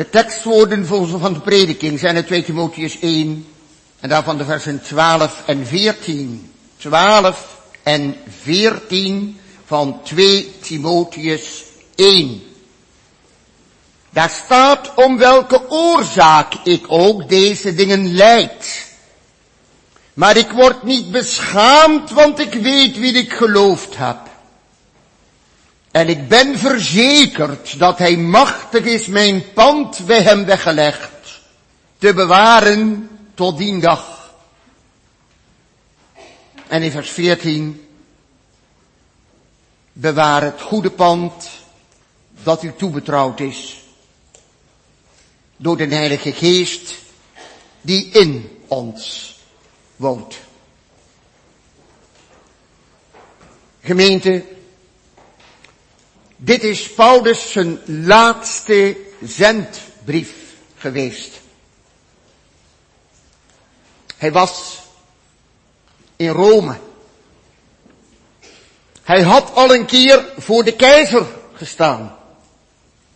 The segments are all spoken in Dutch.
De tekstwoorden van de prediking zijn het 2 Timotheus 1 en daarvan de versen 12 en 14. 12 en 14 van 2 Timotheus 1. Daar staat om welke oorzaak ik ook deze dingen leid. Maar ik word niet beschaamd, want ik weet wie ik geloofd heb. En ik ben verzekerd dat hij machtig is mijn pand bij hem weggelegd te bewaren tot die dag. En in vers 14, bewaar het goede pand dat u toebetrouwd is door de Heilige Geest die in ons woont. Gemeente, dit is Paulus zijn laatste zendbrief geweest. Hij was in Rome. Hij had al een keer voor de keizer gestaan.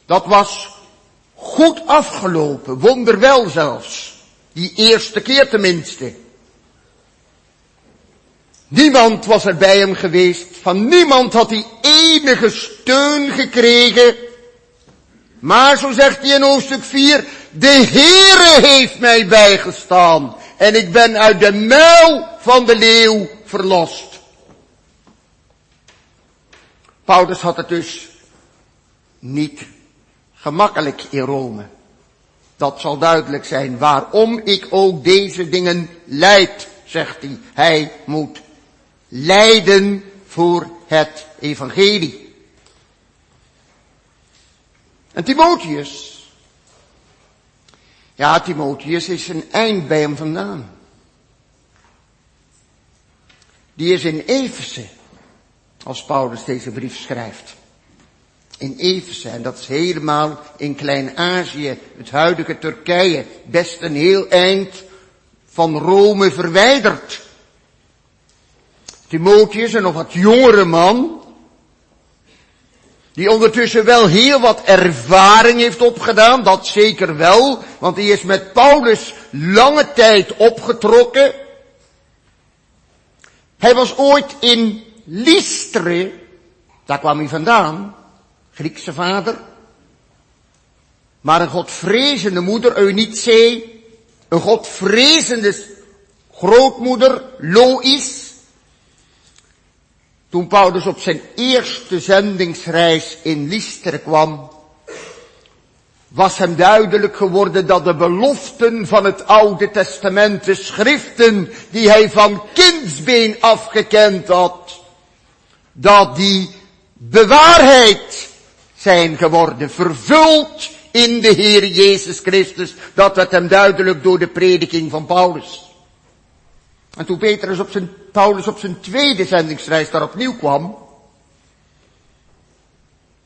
Dat was goed afgelopen, wonderwel zelfs. Die eerste keer tenminste. Niemand was er bij hem geweest. Van niemand had hij enige steun gekregen. Maar zo zegt hij in hoofdstuk 4, de Heere heeft mij bijgestaan. En ik ben uit de muil van de leeuw verlost. Paulus had het dus niet gemakkelijk in Rome. Dat zal duidelijk zijn waarom ik ook deze dingen leid, zegt hij. Hij moet lijden voor het evangelie. En Timotheus, ja, Timotheus is een eind bij hem vandaan. Die is in Efeze, als Paulus deze brief schrijft. In Efeze, en dat is helemaal in Klein-Azië, het huidige Turkije, best een heel eind van Rome verwijderd. Timotheus, een nog wat jongere man, die ondertussen wel heel wat ervaring heeft opgedaan, dat zeker wel, want hij is met Paulus lange tijd opgetrokken. Hij was ooit in Lystre, daar kwam hij vandaan, Griekse vader, maar een godvrezende moeder, Eunice, een godvrezende grootmoeder, Lois, toen Paulus op zijn eerste zendingsreis in Lystra kwam, was hem duidelijk geworden dat de beloften van het Oude Testament, de schriften die hij van kindsbeen afgekend had, dat die bewaarheid zijn geworden, vervuld in de Heer Jezus Christus. Dat werd hem duidelijk door de prediking van Paulus. En toen Petrus op zijn, Paulus op zijn tweede zendingsreis daar opnieuw kwam,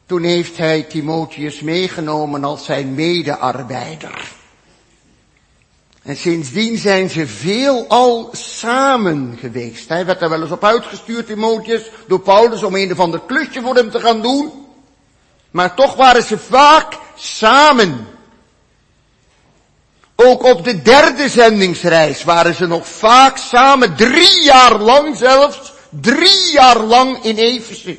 toen heeft hij Timotheus meegenomen als zijn medearbeider. En sindsdien zijn ze veelal samen geweest. Hij werd er wel eens op uitgestuurd, Timotheus, door Paulus om een of ander klusje voor hem te gaan doen. Maar toch waren ze vaak samen. Ook op de derde zendingsreis waren ze nog vaak samen, drie jaar lang zelfs, drie jaar lang in Efeze.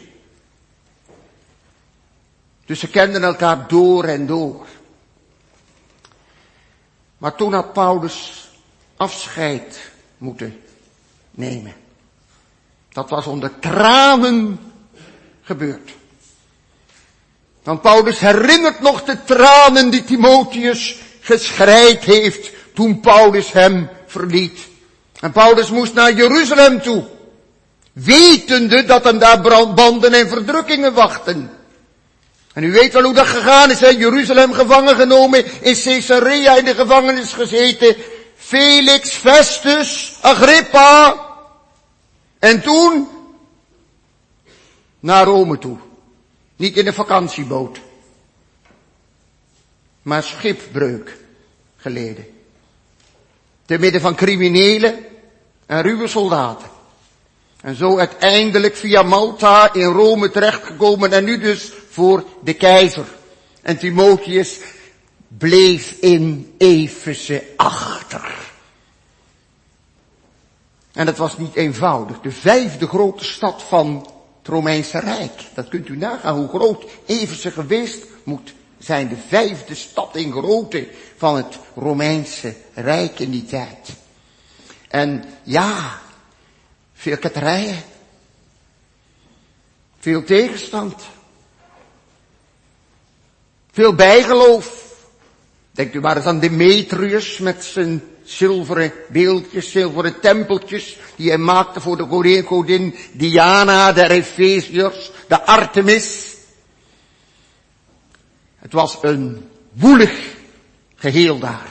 Dus ze kenden elkaar door en door. Maar toen had Paulus afscheid moeten nemen. Dat was onder tranen gebeurd. Want Paulus herinnert nog de tranen die Timotheus geschreid heeft toen Paulus hem verliet. En Paulus moest naar Jeruzalem toe. Wetende dat hem daar brandbanden en verdrukkingen wachten. En u weet wel hoe dat gegaan is, hè? Jeruzalem gevangen genomen, in Caesarea in de gevangenis gezeten. Felix, Festus, Agrippa. En toen naar Rome toe. Niet in een vakantieboot. Maar schipbreuk geleden. Te midden van criminelen en ruwe soldaten. En zo uiteindelijk via Malta in Rome terechtgekomen en nu dus voor de keizer. En Timotheus bleef in Efeze achter. En dat was niet eenvoudig. De vijfde grote stad van het Romeinse Rijk. Dat kunt u nagaan hoe groot Efeze geweest moet zijn. De vijfde stad in grootte van het Romeinse Rijk in die tijd. En ja, veel ketterijen. Veel tegenstand. Veel bijgeloof. Denkt u maar eens aan Demetrius met zijn zilveren beeldjes, zilveren tempeltjes, die hij maakte voor de godin Diana, de Efeziërs, de Artemis. Het was een woelig geheel daar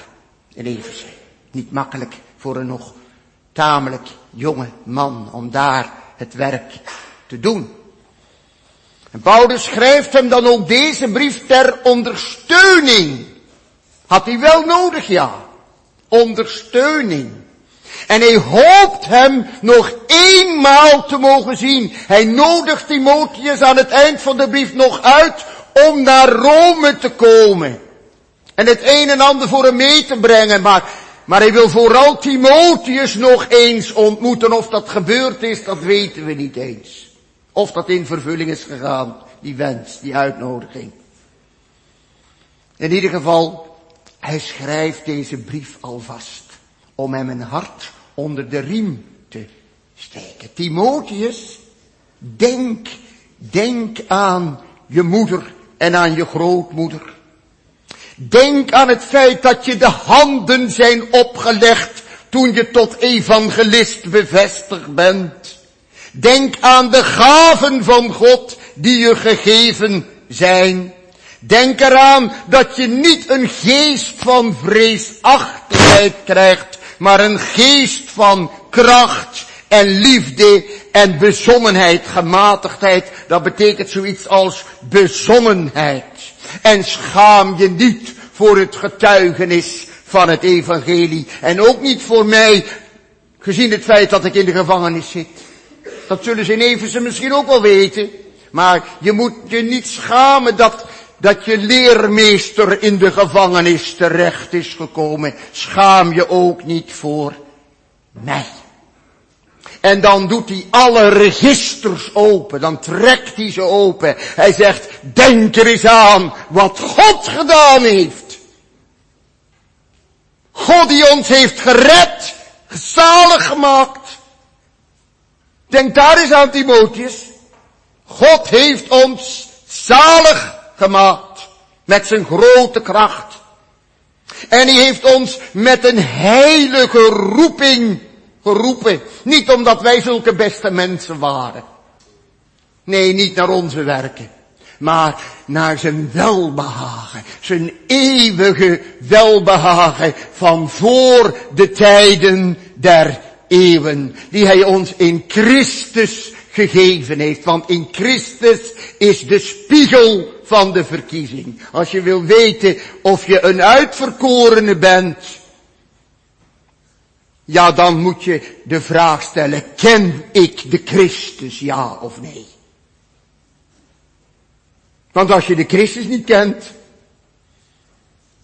in Efeze. Niet makkelijk voor een nog tamelijk jonge man om daar het werk te doen. En Paulus schrijft hem dan ook deze brief ter ondersteuning. Had hij wel nodig, ja. Ondersteuning. En hij hoopt hem nog eenmaal te mogen zien. Hij nodigt Timotheus aan het eind van de brief nog uit om naar Rome te komen. En het een en ander voor hem mee te brengen. Maar, maar hij wil vooral Timotheus nog eens ontmoeten. Of dat gebeurd is, dat weten we niet eens. Of dat in vervulling is gegaan, die wens, die uitnodiging. In ieder geval, hij schrijft deze brief alvast om hem een hart onder de riem te steken. Timotheus, denk, denk aan je moeder en aan je grootmoeder. Denk aan het feit dat je de handen zijn opgelegd toen je tot evangelist bevestigd bent. Denk aan de gaven van God die je gegeven zijn. Denk eraan dat je niet een geest van vreesachtigheid krijgt, maar een geest van kracht en liefde en bezonnenheid, gematigdheid. Dat betekent zoiets als bezonnenheid. En schaam je niet voor het getuigenis van het evangelie. En ook niet voor mij, gezien het feit dat ik in de gevangenis zit. Dat zullen ze in Efeze misschien ook wel weten. Maar je moet je niet schamen dat, dat je leermeester in de gevangenis terecht is gekomen. Schaam je ook niet voor mij. En dan doet hij alle registers open. Dan trekt hij ze open. Hij zegt, denk er eens aan wat God gedaan heeft. God die ons heeft gered, zalig gemaakt. Denk daar eens aan Timotheus. God heeft ons zalig gemaakt met zijn grote kracht. En hij heeft ons met een heilige roeping geroepen. Niet omdat wij zulke beste mensen waren. Nee, niet naar onze werken. Maar naar zijn welbehagen. Zijn eeuwige welbehagen van voor de tijden der eeuwen. Die hij ons in Christus gegeven heeft. Want in Christus is de spiegel van de verkiezing. Als je wil weten of je een uitverkorene bent, ja, dan moet je de vraag stellen, ken ik de Christus, ja of nee? Want als je de Christus niet kent,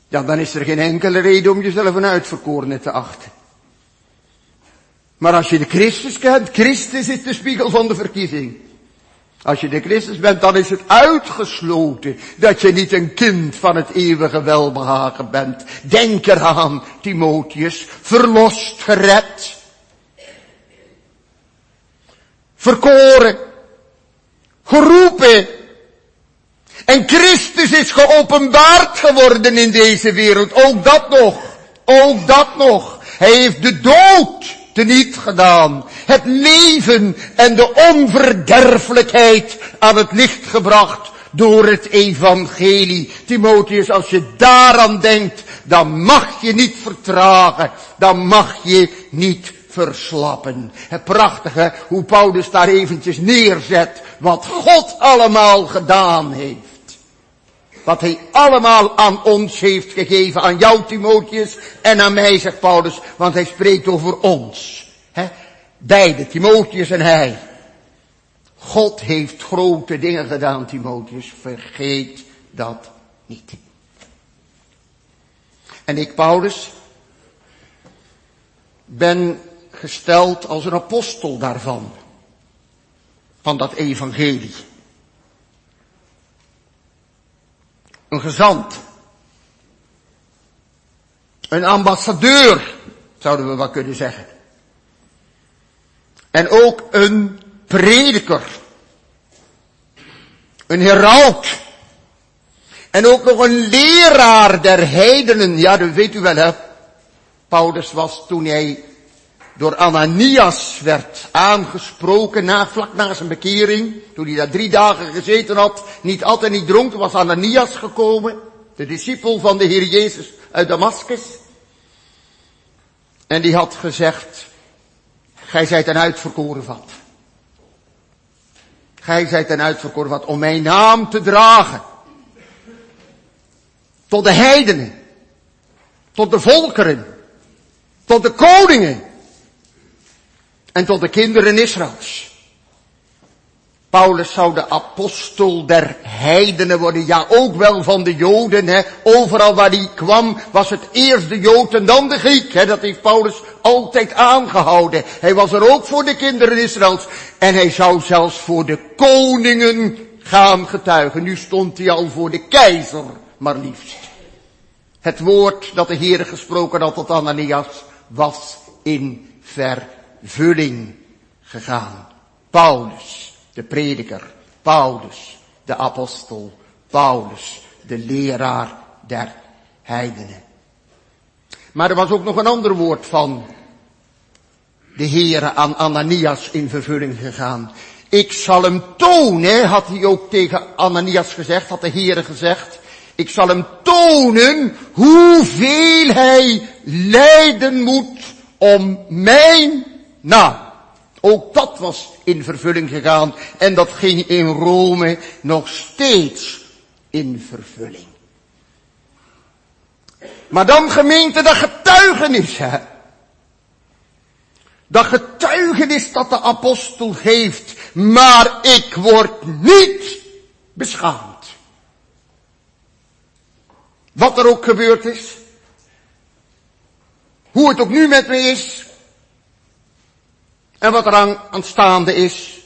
ja, dan is er geen enkele reden om jezelf een uitverkorene te achten. Maar als je de Christus kent, Christus is de spiegel van de verkiezing. Als je de Christus bent, dan is het uitgesloten dat je niet een kind van het eeuwige welbehagen bent. Denk eraan, Timotheus, verlost, gered. Verkoren. Geroepen. En Christus is geopenbaard geworden in deze wereld. Ook dat nog. Ook dat nog. Hij heeft de dood teniet gedaan. Het leven en de onverderfelijkheid aan het licht gebracht door het evangelie. Timotheus, als je daaraan denkt, dan mag je niet vertragen. Dan mag je niet verslappen. Het prachtige hoe Paulus daar eventjes neerzet wat God allemaal gedaan heeft. Wat hij allemaal aan ons heeft gegeven, aan jou Timotheus en aan mij, zegt Paulus, want hij spreekt over ons. He? Beide, Timotheus en hij. God heeft grote dingen gedaan, Timotheus. Vergeet dat niet. En ik, Paulus, ben gesteld als een apostel daarvan. Van dat evangelie. Een gezant. Een ambassadeur, zouden we wel kunnen zeggen. En ook een prediker. Een heraut. En ook nog een leraar der heidenen. Ja, dat weet u wel hè. Paulus was toen hij door Ananias werd aangesproken na, vlak na zijn bekering. Toen hij daar drie dagen gezeten had, niet en niet dronk, was Ananias gekomen. De discipel van de Heer Jezus uit Damascus. En die had gezegd, gij zijt een uitverkoren vat. Gij zijt een uitverkoren vat om mijn naam te dragen. Tot de heidenen. Tot de volkeren. Tot de koningen. En tot de kinderen Israëls. Paulus zou de apostel der heidenen worden. Ja, ook wel van de Joden. Hè. Overal waar hij kwam was het eerst de Jood en dan de Griek. Hè. Dat heeft Paulus altijd aangehouden. Hij was er ook voor de kinderen Israëls. En hij zou zelfs voor de koningen gaan getuigen. Nu stond hij al voor de keizer, maar liefst. Het woord dat de Heer gesproken had tot Ananias was in vervulling gegaan. Paulus de prediker, Paulus, de apostel, Paulus, de leraar der heidenen. Maar er was ook nog een ander woord van de Heere aan Ananias in vervulling gegaan. Ik zal hem tonen, had hij ook tegen Ananias gezegd, had de Heere gezegd. Ik zal hem tonen hoeveel hij lijden moet om mijn naam. Ook dat was in vervulling gegaan en dat ging in Rome nog steeds in vervulling. Maar dan gemeente dat getuigenis, hè. Dat getuigenis dat de apostel geeft, maar ik word niet beschaamd. Wat er ook gebeurd is, hoe het ook nu met me is, en wat er aan, aanstaande is,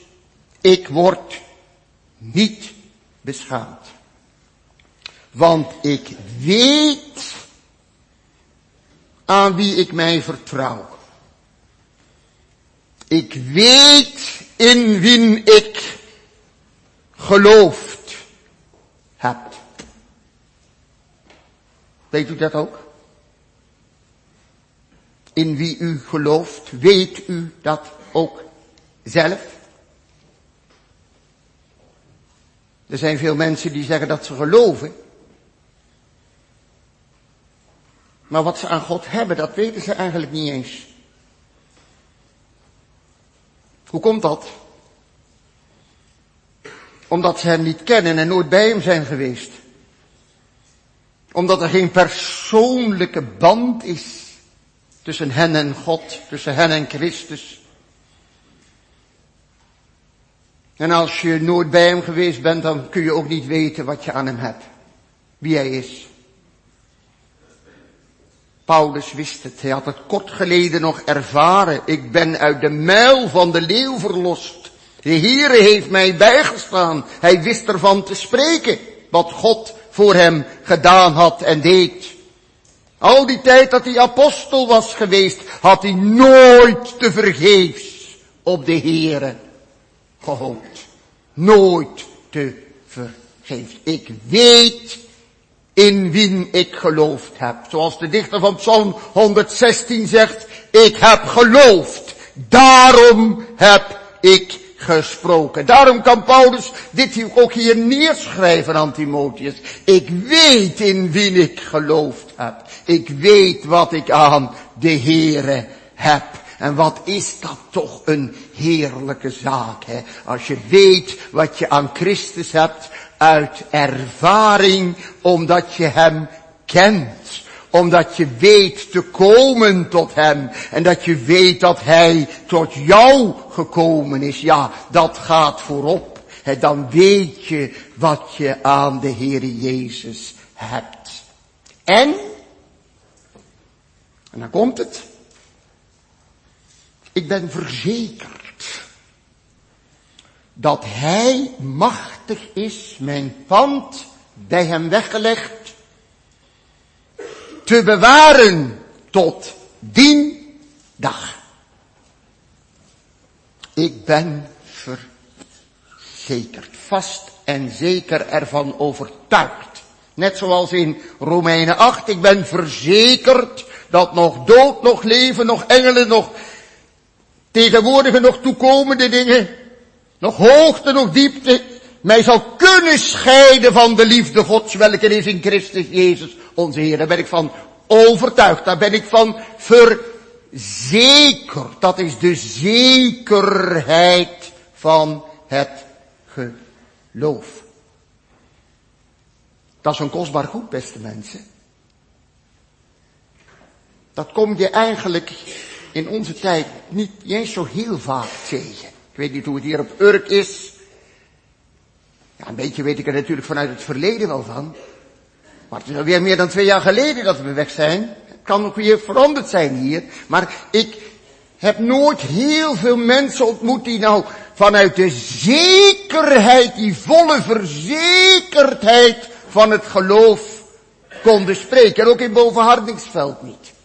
ik word niet beschaamd. Want ik weet aan wie ik mij vertrouw. Ik weet in wie ik geloofd heb. Weet u dat ook? In wie u gelooft, weet u dat ook zelf. Er zijn veel mensen die zeggen dat ze geloven. Maar wat ze aan God hebben, dat weten ze eigenlijk niet eens. Hoe komt dat? Omdat ze hem niet kennen en nooit bij hem zijn geweest. Omdat er geen persoonlijke band is tussen hen en God, tussen hen en Christus. En als je nooit bij hem geweest bent, dan kun je ook niet weten wat je aan hem hebt. Wie hij is. Paulus wist het. Hij had het kort geleden nog ervaren. Ik ben uit de muil van de leeuw verlost. De Heere heeft mij bijgestaan. Hij wist ervan te spreken. Wat God voor hem gedaan had en deed. Al die tijd dat hij apostel was geweest, had hij nooit te vergeefs op de Heere Nooit te vergeefs. Ik weet in wie ik geloofd heb. Zoals de dichter van Psalm 116 zegt, ik heb geloofd, daarom heb ik gesproken. Daarom kan Paulus dit ook hier neerschrijven aan Timotheus. Ik weet in wie ik geloofd heb. Ik weet wat ik aan de Heere heb. En wat is dat toch een heerlijke zaak, hè? Als je weet wat je aan Christus hebt uit ervaring, omdat je Hem kent. Omdat je weet te komen tot Hem. En dat je weet dat Hij tot jou gekomen is. Ja, dat gaat voorop. Hè, dan weet je wat je aan de Heer Jezus hebt. En En dan komt het. Ik ben verzekerd dat hij machtig is mijn pand bij hem weggelegd te bewaren tot dien dag. Ik ben verzekerd, vast en zeker ervan overtuigd. Net zoals in Romeinen 8, ik ben verzekerd dat nog dood, nog leven, nog engelen, nog tegenwoordige, nog toekomende dingen, nog hoogte, nog diepte, mij zal kunnen scheiden van de liefde Gods, welke is in Christus Jezus, onze Heer. Daar ben ik van overtuigd, daar ben ik van verzekerd. Dat is de zekerheid van het geloof. Dat is een kostbaar goed, beste mensen. Dat kom je eigenlijk in onze tijd niet eens zo heel vaak tegen. Ik weet niet hoe het hier op Urk is. Ja, een beetje weet ik er natuurlijk vanuit het verleden wel van. Maar het is alweer meer dan twee jaar geleden dat we weg zijn. Het kan ook weer veranderd zijn hier. Maar ik heb nooit heel veel mensen ontmoet die nou vanuit de zekerheid, die volle verzekerdheid van het geloof konden spreken. En ook in Bovenhardingsveld niet.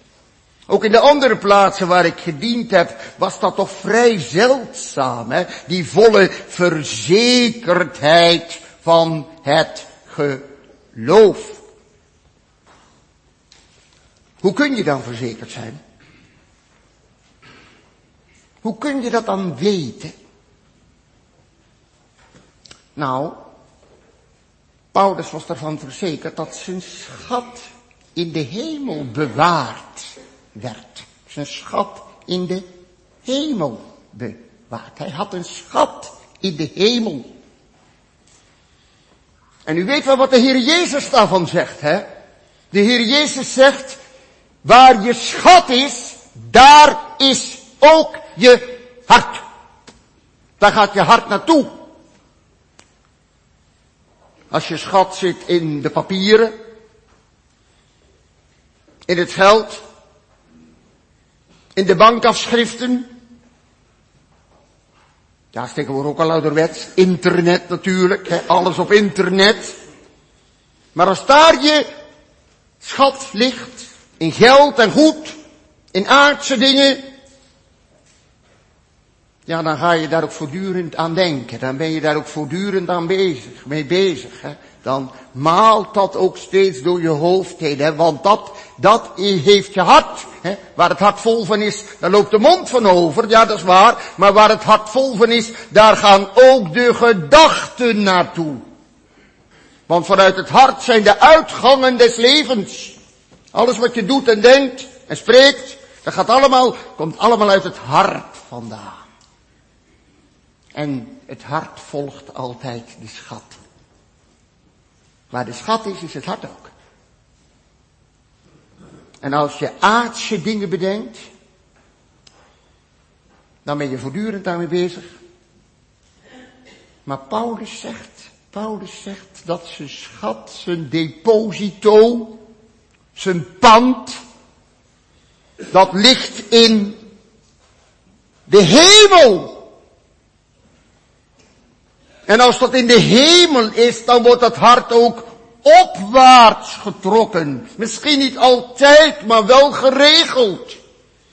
Ook in de andere plaatsen waar ik gediend heb, was dat toch vrij zeldzaam, hè? Die volle verzekerdheid van het geloof. Hoe kun je dan verzekerd zijn? Hoe kun je dat dan weten? Nou, Paulus was ervan verzekerd dat zijn schat in de hemel bewaard werd. Zijn schat in de hemel bewaard. Hij had een schat in de hemel. En u weet wel wat de Heer Jezus daarvan zegt, hè? De Heer Jezus zegt, waar je schat is, daar is ook je hart. Daar gaat je hart naartoe. Als je schat zit in de papieren, in het geld, in de bankafschriften. Ja, is tegenwoordig ook al ouderwets. Internet natuurlijk, hè, alles op internet. Maar als daar je schat ligt, in geld en goed, in aardse dingen, ja, dan ga je daar ook voortdurend aan denken. Dan ben je daar ook voortdurend aan bezig, mee bezig. Hè? Dan maalt dat ook steeds door je hoofd heen. Hè? Want dat, dat heeft je hart. Hè? Waar het hart vol van is, daar loopt de mond van over. Ja, dat is waar. Maar waar het hart vol van is, daar gaan ook de gedachten naartoe. Want vanuit het hart zijn de uitgangen des levens. Alles wat je doet en denkt en spreekt, dat gaat allemaal, komt allemaal uit het hart vandaan. En het hart volgt altijd de schat. Waar de schat is, is het hart ook. En als je aardse dingen bedenkt, dan ben je voortdurend daarmee bezig. Maar Paulus zegt, Paulus zegt dat zijn schat, zijn deposito, zijn pand, dat ligt in de hemel. En als dat in de hemel is, dan wordt het hart ook opwaarts getrokken. Misschien niet altijd, maar wel geregeld.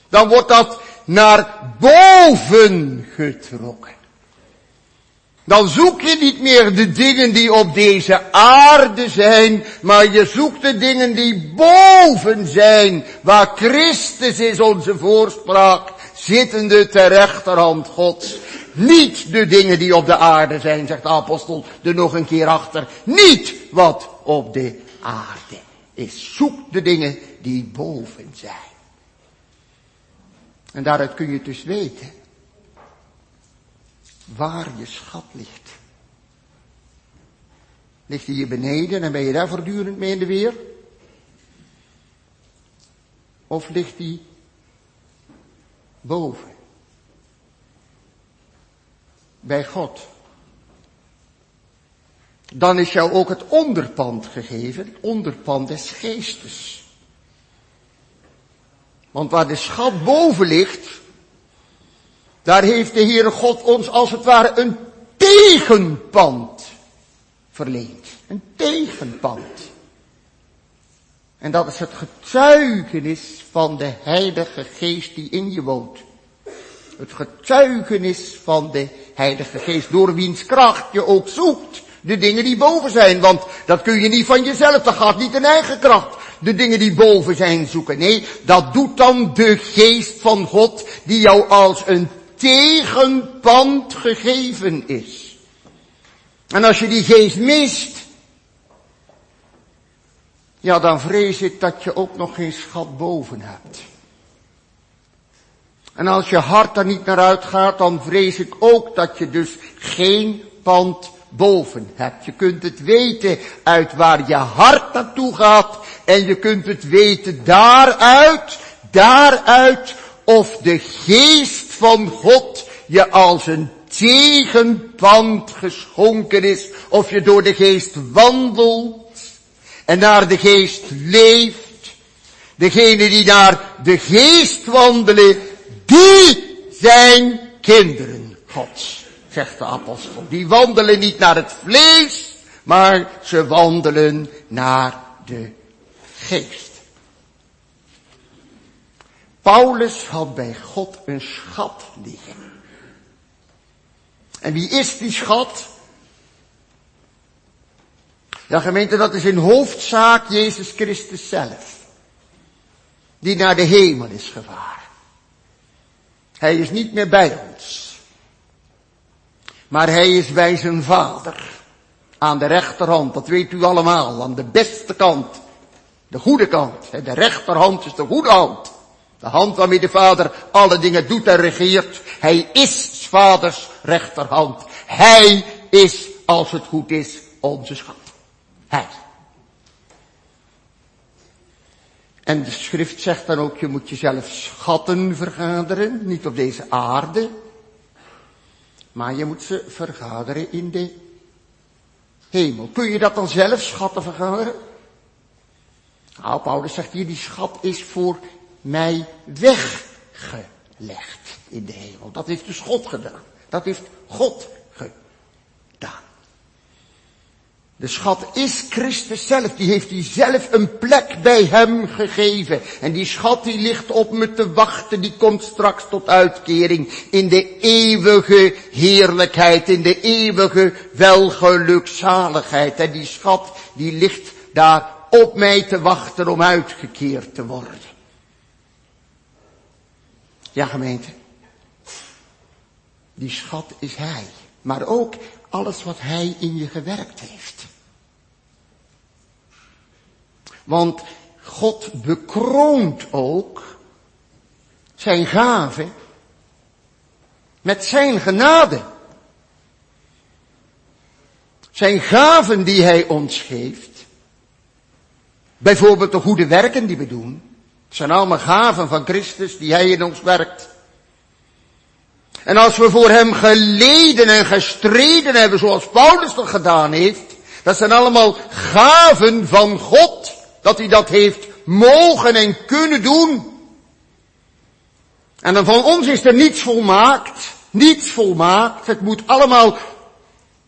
Dan wordt dat naar boven getrokken. Dan zoek je niet meer de dingen die op deze aarde zijn, maar je zoekt de dingen die boven zijn, waar Christus is onze voorspraak, zittende ter rechterhand Gods. Niet de dingen die op de aarde zijn, zegt de apostel er nog een keer achter. Niet wat op de aarde is. Zoek de dingen die boven zijn. En daaruit kun je dus weten waar je schat ligt. Ligt hij hier beneden en ben je daar voortdurend mee in de weer? Of ligt hij boven? Bij God. Dan is jou ook het onderpand gegeven, het onderpand des geestes. Want waar de schat boven ligt, daar heeft de Heere God ons als het ware een tegenpand verleend. Een tegenpand. En dat is het getuigenis van de Heilige Geest die in je woont. Het getuigenis van de Heilige Geest, door wiens kracht je ook zoekt. De dingen die boven zijn, want dat kun je niet van jezelf, dat gaat niet in eigen kracht. De dingen die boven zijn zoeken. Nee, dat doet dan de Geest van God, die jou als een tegenpand gegeven is. En als je die Geest mist, ja, dan vrees ik dat je ook nog geen schat boven hebt. En als je hart er niet naar uitgaat, dan vrees ik ook dat je dus geen pand boven hebt. Je kunt het weten uit waar je hart naartoe gaat en je kunt het weten daaruit, daaruit of de geest van God je als een tegenpand geschonken is, of je door de geest wandelt en naar de geest leeft. Degene die naar de geest wandelen, die zijn kinderen Gods, zegt de apostel. Die wandelen niet naar het vlees, maar ze wandelen naar de geest. Paulus had bij God een schat liggen. En wie is die schat? Ja gemeente, dat is in hoofdzaak Jezus Christus zelf. Die naar de hemel is gevaren. Hij is niet meer bij ons. Maar hij is bij zijn vader. Aan de rechterhand, dat weet u allemaal, aan de beste kant. De goede kant. De rechterhand is de goede hand. De hand waarmee de vader alle dingen doet en regeert. Hij is vaders rechterhand. Hij is, als het goed is, onze schat. Hij. En de schrift zegt dan ook, je moet jezelf schatten vergaderen, niet op deze aarde, maar je moet ze vergaderen in de hemel. Kun je dat dan zelf schatten vergaderen? Nou, Paulus zegt hier, die schat is voor mij weggelegd in de hemel. Dat heeft dus God gedaan. Dat heeft God De schat is Christus zelf. Die heeft hij zelf een plek bij hem gegeven. En die schat die ligt op me te wachten. Die komt straks tot uitkering. In de eeuwige heerlijkheid. In de eeuwige welgelukzaligheid. En die schat die ligt daar op mij te wachten om uitgekeerd te worden. Ja gemeente. Die schat is hij. Maar ook alles wat hij in je gewerkt heeft. Want God bekroont ook zijn gave met zijn genade. Zijn gaven die hij ons geeft. Bijvoorbeeld de goede werken die we doen. zijn allemaal gaven van Christus die hij in ons werkt. En als we voor hem geleden en gestreden hebben zoals Paulus dat gedaan heeft. Dat zijn allemaal gaven van God dat hij dat heeft mogen en kunnen doen. En dan van ons is er niets volmaakt, niets volmaakt. Het moet allemaal,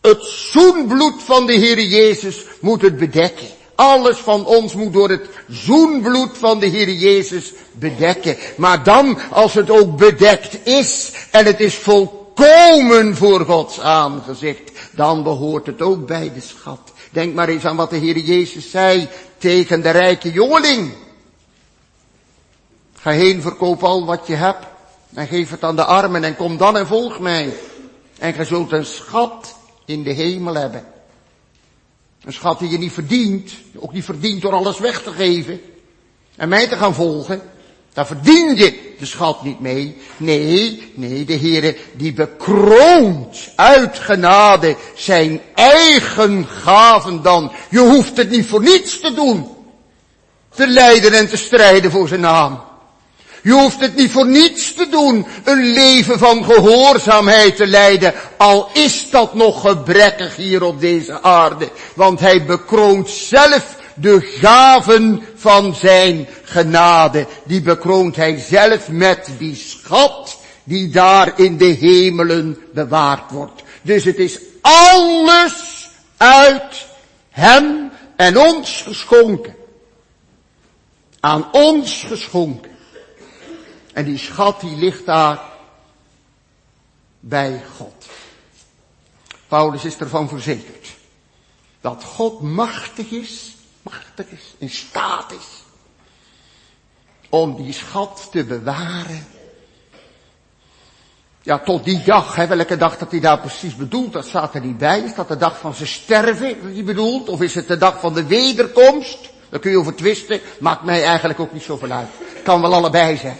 het zoenbloed van de Heer Jezus moet het bedekken. Alles van ons moet door het zoenbloed van de Heer Jezus bedekken. Maar dan, als het ook bedekt is en het is volkomen voor Gods aangezicht, dan behoort het ook bij de schat. Denk maar eens aan wat de Heer Jezus zei tegen de rijke jongeling. Ga heen, verkoop al wat je hebt en geef het aan de armen en kom dan en volg mij. En je zult een schat in de hemel hebben. Een schat die je niet verdient, ook niet verdient door alles weg te geven en mij te gaan volgen. Daar verdien je de schat niet mee. Nee, nee, de Heere die bekroont uit genade zijn eigen gaven dan. Je hoeft het niet voor niets te doen. Te lijden en te strijden voor zijn naam. Je hoeft het niet voor niets te doen, een leven van gehoorzaamheid te leiden, al is dat nog gebrekkig hier op deze aarde. Want hij bekroont zelf de gaven van zijn genade. Die bekroont hij zelf met die schat die daar in de hemelen bewaard wordt. Dus het is alles uit hem en ons geschonken. Aan ons geschonken. En die schat die ligt daar bij God. Paulus is ervan verzekerd dat God machtig is, machtig is, in staat is om die schat te bewaren. Ja, tot die dag, welke dag dat hij daar precies bedoelt, dat staat er niet bij. Is dat de dag van zijn sterven dat hij bedoelt? Of is het de dag van de wederkomst? Daar kun je over twisten, maakt mij eigenlijk ook niet zoveel uit. Kan wel allebei zijn.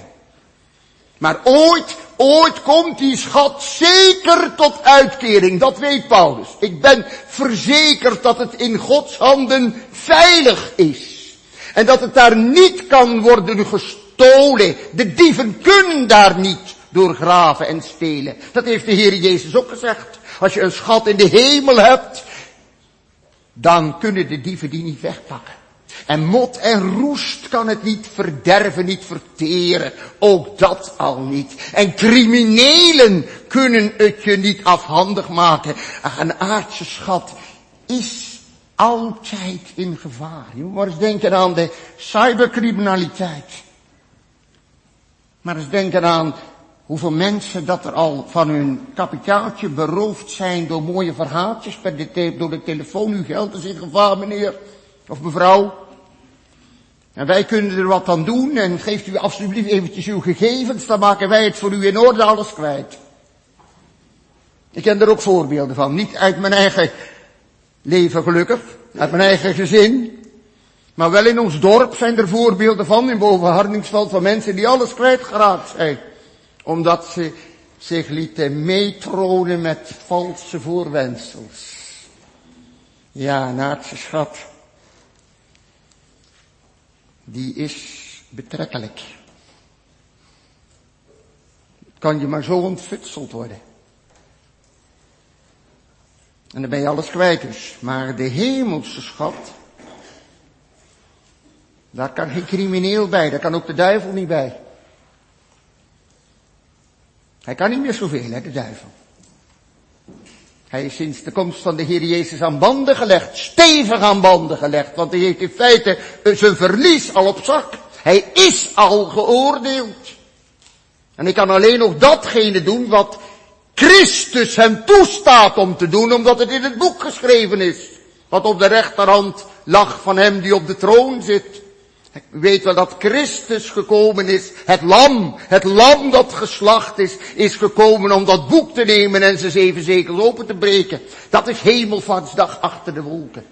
Maar ooit, ooit komt die schat zeker tot uitkering. Dat weet Paulus. Ik ben verzekerd dat het in Gods handen veilig is. En dat het daar niet kan worden gestolen. De dieven kunnen daar niet doorgraven en stelen. Dat heeft de Heer Jezus ook gezegd. Als je een schat in de hemel hebt, dan kunnen de dieven die niet wegpakken. En mot en roest kan het niet verderven, niet verteren. Ook dat al niet. En criminelen kunnen het je niet afhandig maken. Een aardse schat is altijd in gevaar. Je moet maar eens denken aan de cybercriminaliteit. Maar eens denken aan hoeveel mensen dat er al van hun kapitaaltje beroofd zijn door mooie verhaaltjes per de door de telefoon. Uw geld is in gevaar, meneer of mevrouw. En wij kunnen er wat aan doen en geeft u alsjeblieft eventjes uw gegevens, dan maken wij het voor u in orde alles kwijt. Ik ken er ook voorbeelden van. Niet uit mijn eigen leven gelukkig, uit mijn eigen gezin. Maar wel in ons dorp zijn er voorbeelden van, in Bovenhardingsveld, van mensen die alles kwijtgeraakt zijn. Omdat ze zich lieten meetronen met valse voorwensels. Ja, naartse schat die is betrekkelijk. Kan je maar zo ontfutseld worden. En dan ben je alles kwijt dus. Maar de hemelse schat, daar kan geen crimineel bij, daar kan ook de duivel niet bij. Hij kan niet meer zoveel, hè, de duivel. Hij is sinds de komst van de Heer Jezus aan banden gelegd, stevig aan banden gelegd, want hij heeft in feite zijn verlies al op zak. Hij is al geoordeeld. En hij kan alleen nog datgene doen wat Christus hem toestaat om te doen, omdat het in het boek geschreven is. Wat op de rechterhand lag van hem die op de troon zit. Weet wel dat Christus gekomen is, het lam, het lam dat geslacht is, is gekomen om dat boek te nemen en zijn zeven zekels open te breken. Dat is hemelvaartsdag achter de wolken.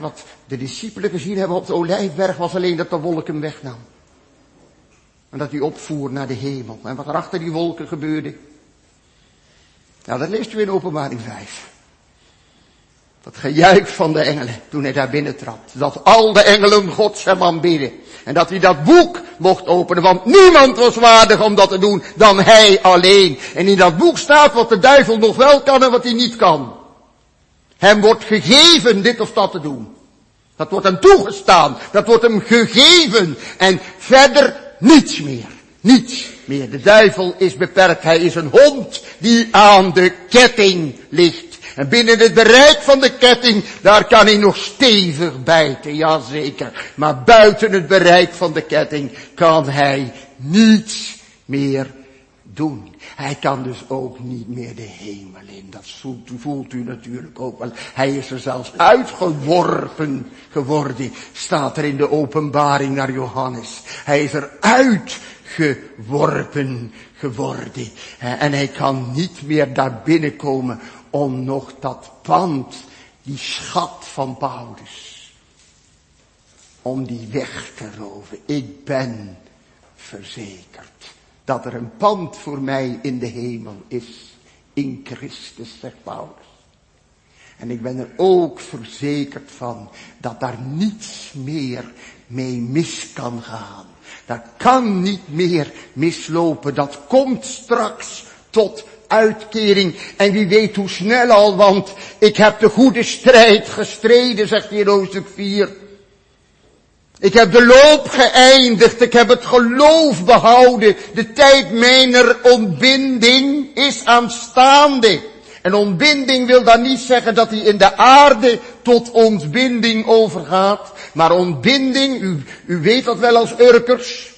Wat de discipelen gezien hebben op de olijfberg was alleen dat de wolken wegnam. En dat hij opvoer naar de hemel. En wat er achter die wolken gebeurde. Nou, dat leest u in openbaring 5. Dat gejuich van de engelen toen hij daar binnen trad. Dat al de engelen God hem aanbidden. En dat hij dat boek mocht openen, want niemand was waardig om dat te doen dan hij alleen. En in dat boek staat wat de duivel nog wel kan en wat hij niet kan. Hem wordt gegeven dit of dat te doen. Dat wordt hem toegestaan. Dat wordt hem gegeven. En verder niets meer. Niets meer. De duivel is beperkt. Hij is een hond die aan de ketting ligt. En binnen het bereik van de ketting, daar kan hij nog stevig bijten, jazeker. Maar buiten het bereik van de ketting kan hij niets meer doen. Hij kan dus ook niet meer de hemel in. Dat voelt, voelt u natuurlijk ook wel. Hij is er zelfs uitgeworpen geworden, staat er in de openbaring naar Johannes. Hij is er uitgeworpen geworden. En hij kan niet meer daar binnenkomen om nog dat pand, die schat van Paulus, om die weg te roven. Ik ben verzekerd dat er een pand voor mij in de hemel is, in Christus, zegt Paulus. En ik ben er ook verzekerd van dat daar niets meer mee mis kan gaan. Dat kan niet meer mislopen. Dat komt straks tot uitkering. En wie weet hoe snel al, want ik heb de goede strijd gestreden, zegt in hoofdstuk 4. Ik heb de loop geëindigd, ik heb het geloof behouden. De tijd mijner ontbinding is aanstaande. En ontbinding wil dan niet zeggen dat hij in de aarde tot ontbinding overgaat. Maar ontbinding, u, u weet dat wel als Urkers,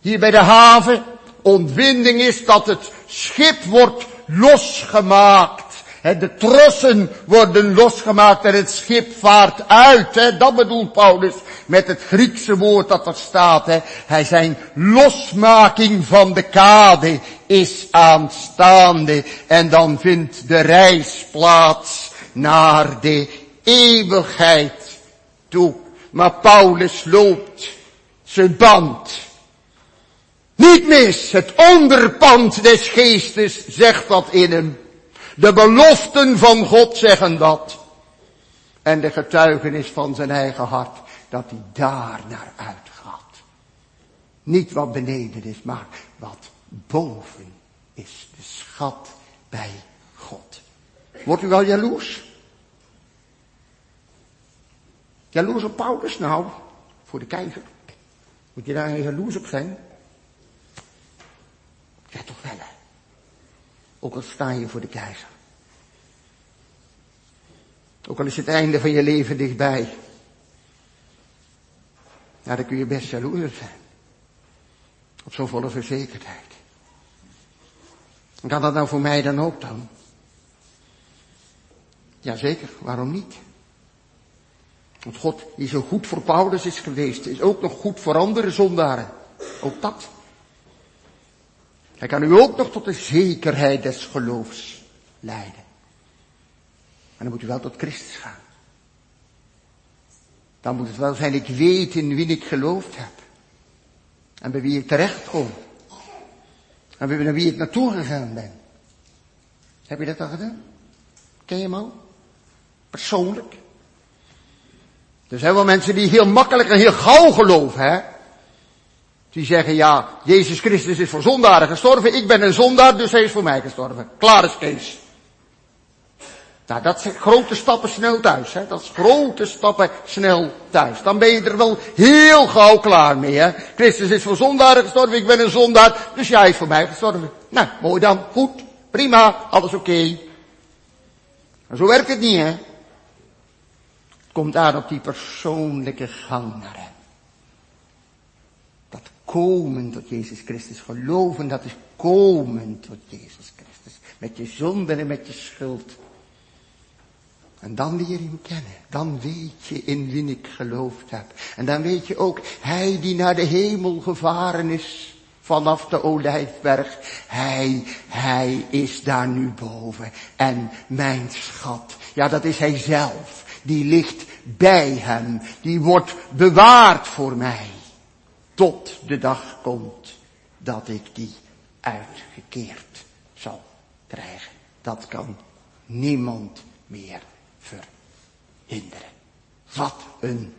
hier bij de haven. Ontbinding is dat het schip wordt losgemaakt. De trossen worden losgemaakt en het schip vaart uit. Dat bedoelt Paulus met het Griekse woord dat er staat. Hij zijn losmaking van de kade is aanstaande. En dan vindt de reis plaats naar de eeuwigheid toe. Maar Paulus loopt zijn band. Niet mis, het onderpand des geestes zegt dat in hem. De beloften van God zeggen dat. En de getuigenis van zijn eigen hart, dat hij daar naar uitgaat. Niet wat beneden is, maar wat boven is. De schat bij God. Wordt u wel jaloers? Jaloers op Paulus? Nou, voor de keizer. Moet je daar jaloers op zijn? Ja, toch wel hè. Ook al sta je voor de keizer. Ook al is het einde van je leven dichtbij. Ja, dan kun je best jaloers zijn. Op zo'n volle verzekerdheid. Kan dat nou voor mij dan ook dan? Jazeker, waarom niet? Want God, die zo goed voor Paulus is geweest, is ook nog goed voor andere zondaren. Ook dat. Hij kan u ook nog tot de zekerheid des geloofs leiden. Maar dan moet u wel tot Christus gaan. Dan moet het wel zijn, ik weet in wie ik geloofd heb. En bij wie ik terecht kom. En bij wie ik naartoe gegaan ben. Heb je dat al gedaan? Ken je hem al? Persoonlijk? Er zijn wel mensen die heel makkelijk en heel gauw geloven, hè? Die zeggen, ja, Jezus Christus is voor zondaren gestorven, ik ben een zondaar, dus hij is voor mij gestorven. Klaar is Kees. Nou, dat zijn grote stappen snel thuis, hè. Dat is grote stappen snel thuis. Dan ben je er wel heel gauw klaar mee, hè. Christus is voor zondaren gestorven, ik ben een zondaar, dus jij is voor mij gestorven. Nou, mooi dan, goed, prima, alles oké. Maar zo werkt het niet, hè. Het komt aan op die persoonlijke gang naar hem. Komen tot Jezus Christus, geloven, dat is komen tot Jezus Christus. Met je zonde en met je schuld. En dan leer je hem kennen. Dan weet je in wie ik geloofd heb. En dan weet je ook, hij die naar de hemel gevaren is vanaf de olijfberg. Hij, hij is daar nu boven. En mijn schat, ja dat is hij zelf. Die ligt bij hem. Die wordt bewaard voor mij. Tot de dag komt dat ik die uitgekeerd zal krijgen. Dat kan niemand meer verhinderen. Wat een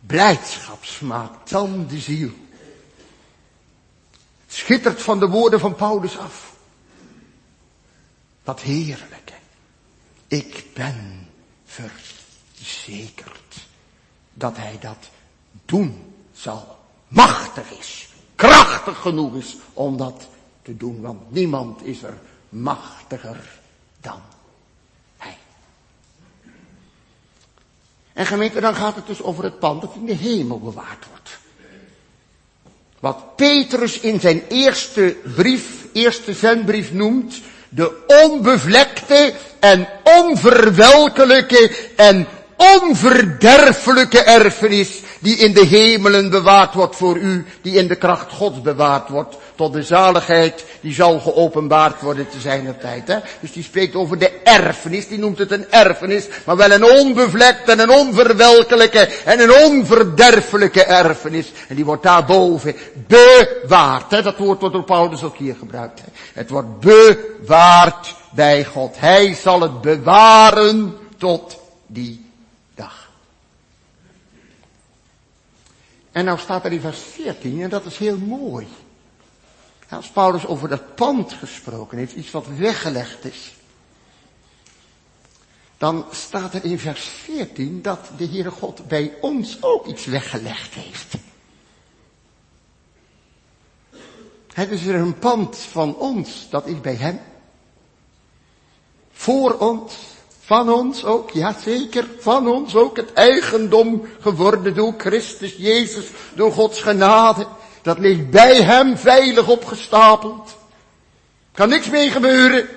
blijdschap smaakt dan de ziel. Het schittert van de woorden van Paulus af. Dat heerlijke. Ik ben verzekerd dat hij dat doen zal. Machtig is. Krachtig genoeg is om dat te doen. Want niemand is er machtiger dan En gemeente, dan gaat het dus over het pand dat in de hemel bewaard wordt. Wat Petrus in zijn eerste brief, eerste zendbrief noemt, de onbevlekte en onverwelkelijke en onverderfelijke erfenis die in de hemelen bewaard wordt voor u, die in de kracht Gods bewaard wordt, tot de zaligheid die zal geopenbaard worden te zijner tijd. Hè? Dus die spreekt over de erfenis, die noemt het een erfenis, maar wel een onbevlekte en een onverwelkelijke en een onverderfelijke erfenis. En die wordt daarboven bewaard. Hè? Dat woord wordt door Paulus ook hier gebruikt. Hè? Het wordt bewaard bij God. Hij zal het bewaren tot die En nou staat er in vers 14, en dat is heel mooi. Als Paulus over dat pand gesproken heeft, iets wat weggelegd is, dan staat er in vers 14 dat de Heere God bij ons ook iets weggelegd heeft. Het is er een pand van ons, dat is bij Hem. Voor ons, van ons ook, ja zeker, van ons ook, het eigendom geworden door Christus Jezus, door Gods genade. Dat ligt bij Hem veilig opgestapeld. Kan niks mee gebeuren.